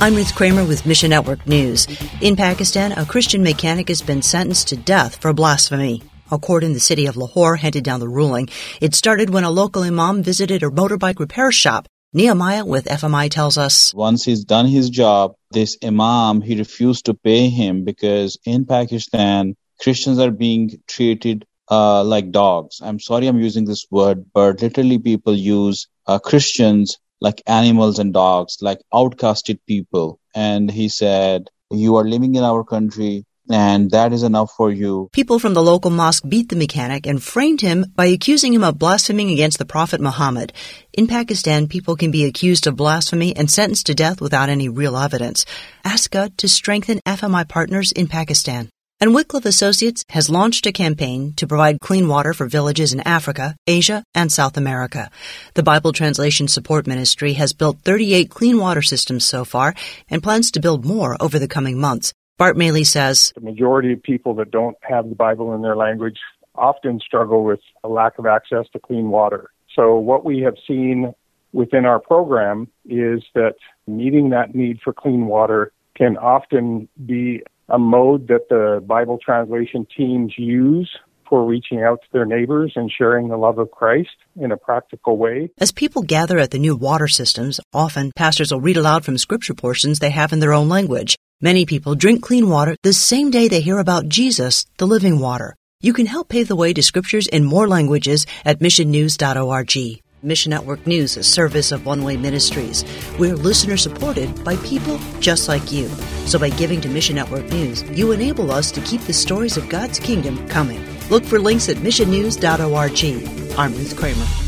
I'm Ruth Kramer with Mission Network News. In Pakistan, a Christian mechanic has been sentenced to death for blasphemy. A court in the city of Lahore handed down the ruling. It started when a local imam visited a motorbike repair shop. Nehemiah with FMI tells us Once he's done his job, this imam, he refused to pay him because in Pakistan, Christians are being treated uh, like dogs. I'm sorry I'm using this word, but literally people use uh, Christians like animals and dogs, like outcasted people. And he said, You are living in our country, and that is enough for you. People from the local mosque beat the mechanic and framed him by accusing him of blaspheming against the Prophet Muhammad. In Pakistan, people can be accused of blasphemy and sentenced to death without any real evidence. Ask God to strengthen FMI partners in Pakistan. And Wycliffe Associates has launched a campaign to provide clean water for villages in Africa, Asia, and South America. The Bible Translation Support Ministry has built 38 clean water systems so far and plans to build more over the coming months. Bart Maley says The majority of people that don't have the Bible in their language often struggle with a lack of access to clean water. So, what we have seen within our program is that meeting that need for clean water can often be a mode that the Bible translation teams use for reaching out to their neighbors and sharing the love of Christ in a practical way. As people gather at the new water systems, often pastors will read aloud from scripture portions they have in their own language. Many people drink clean water the same day they hear about Jesus, the living water. You can help pave the way to scriptures in more languages at missionnews.org. Mission Network News, is a service of One Way Ministries. We're listener supported by people just like you. So by giving to Mission Network News, you enable us to keep the stories of God's kingdom coming. Look for links at missionnews.org. I'm Ruth Kramer.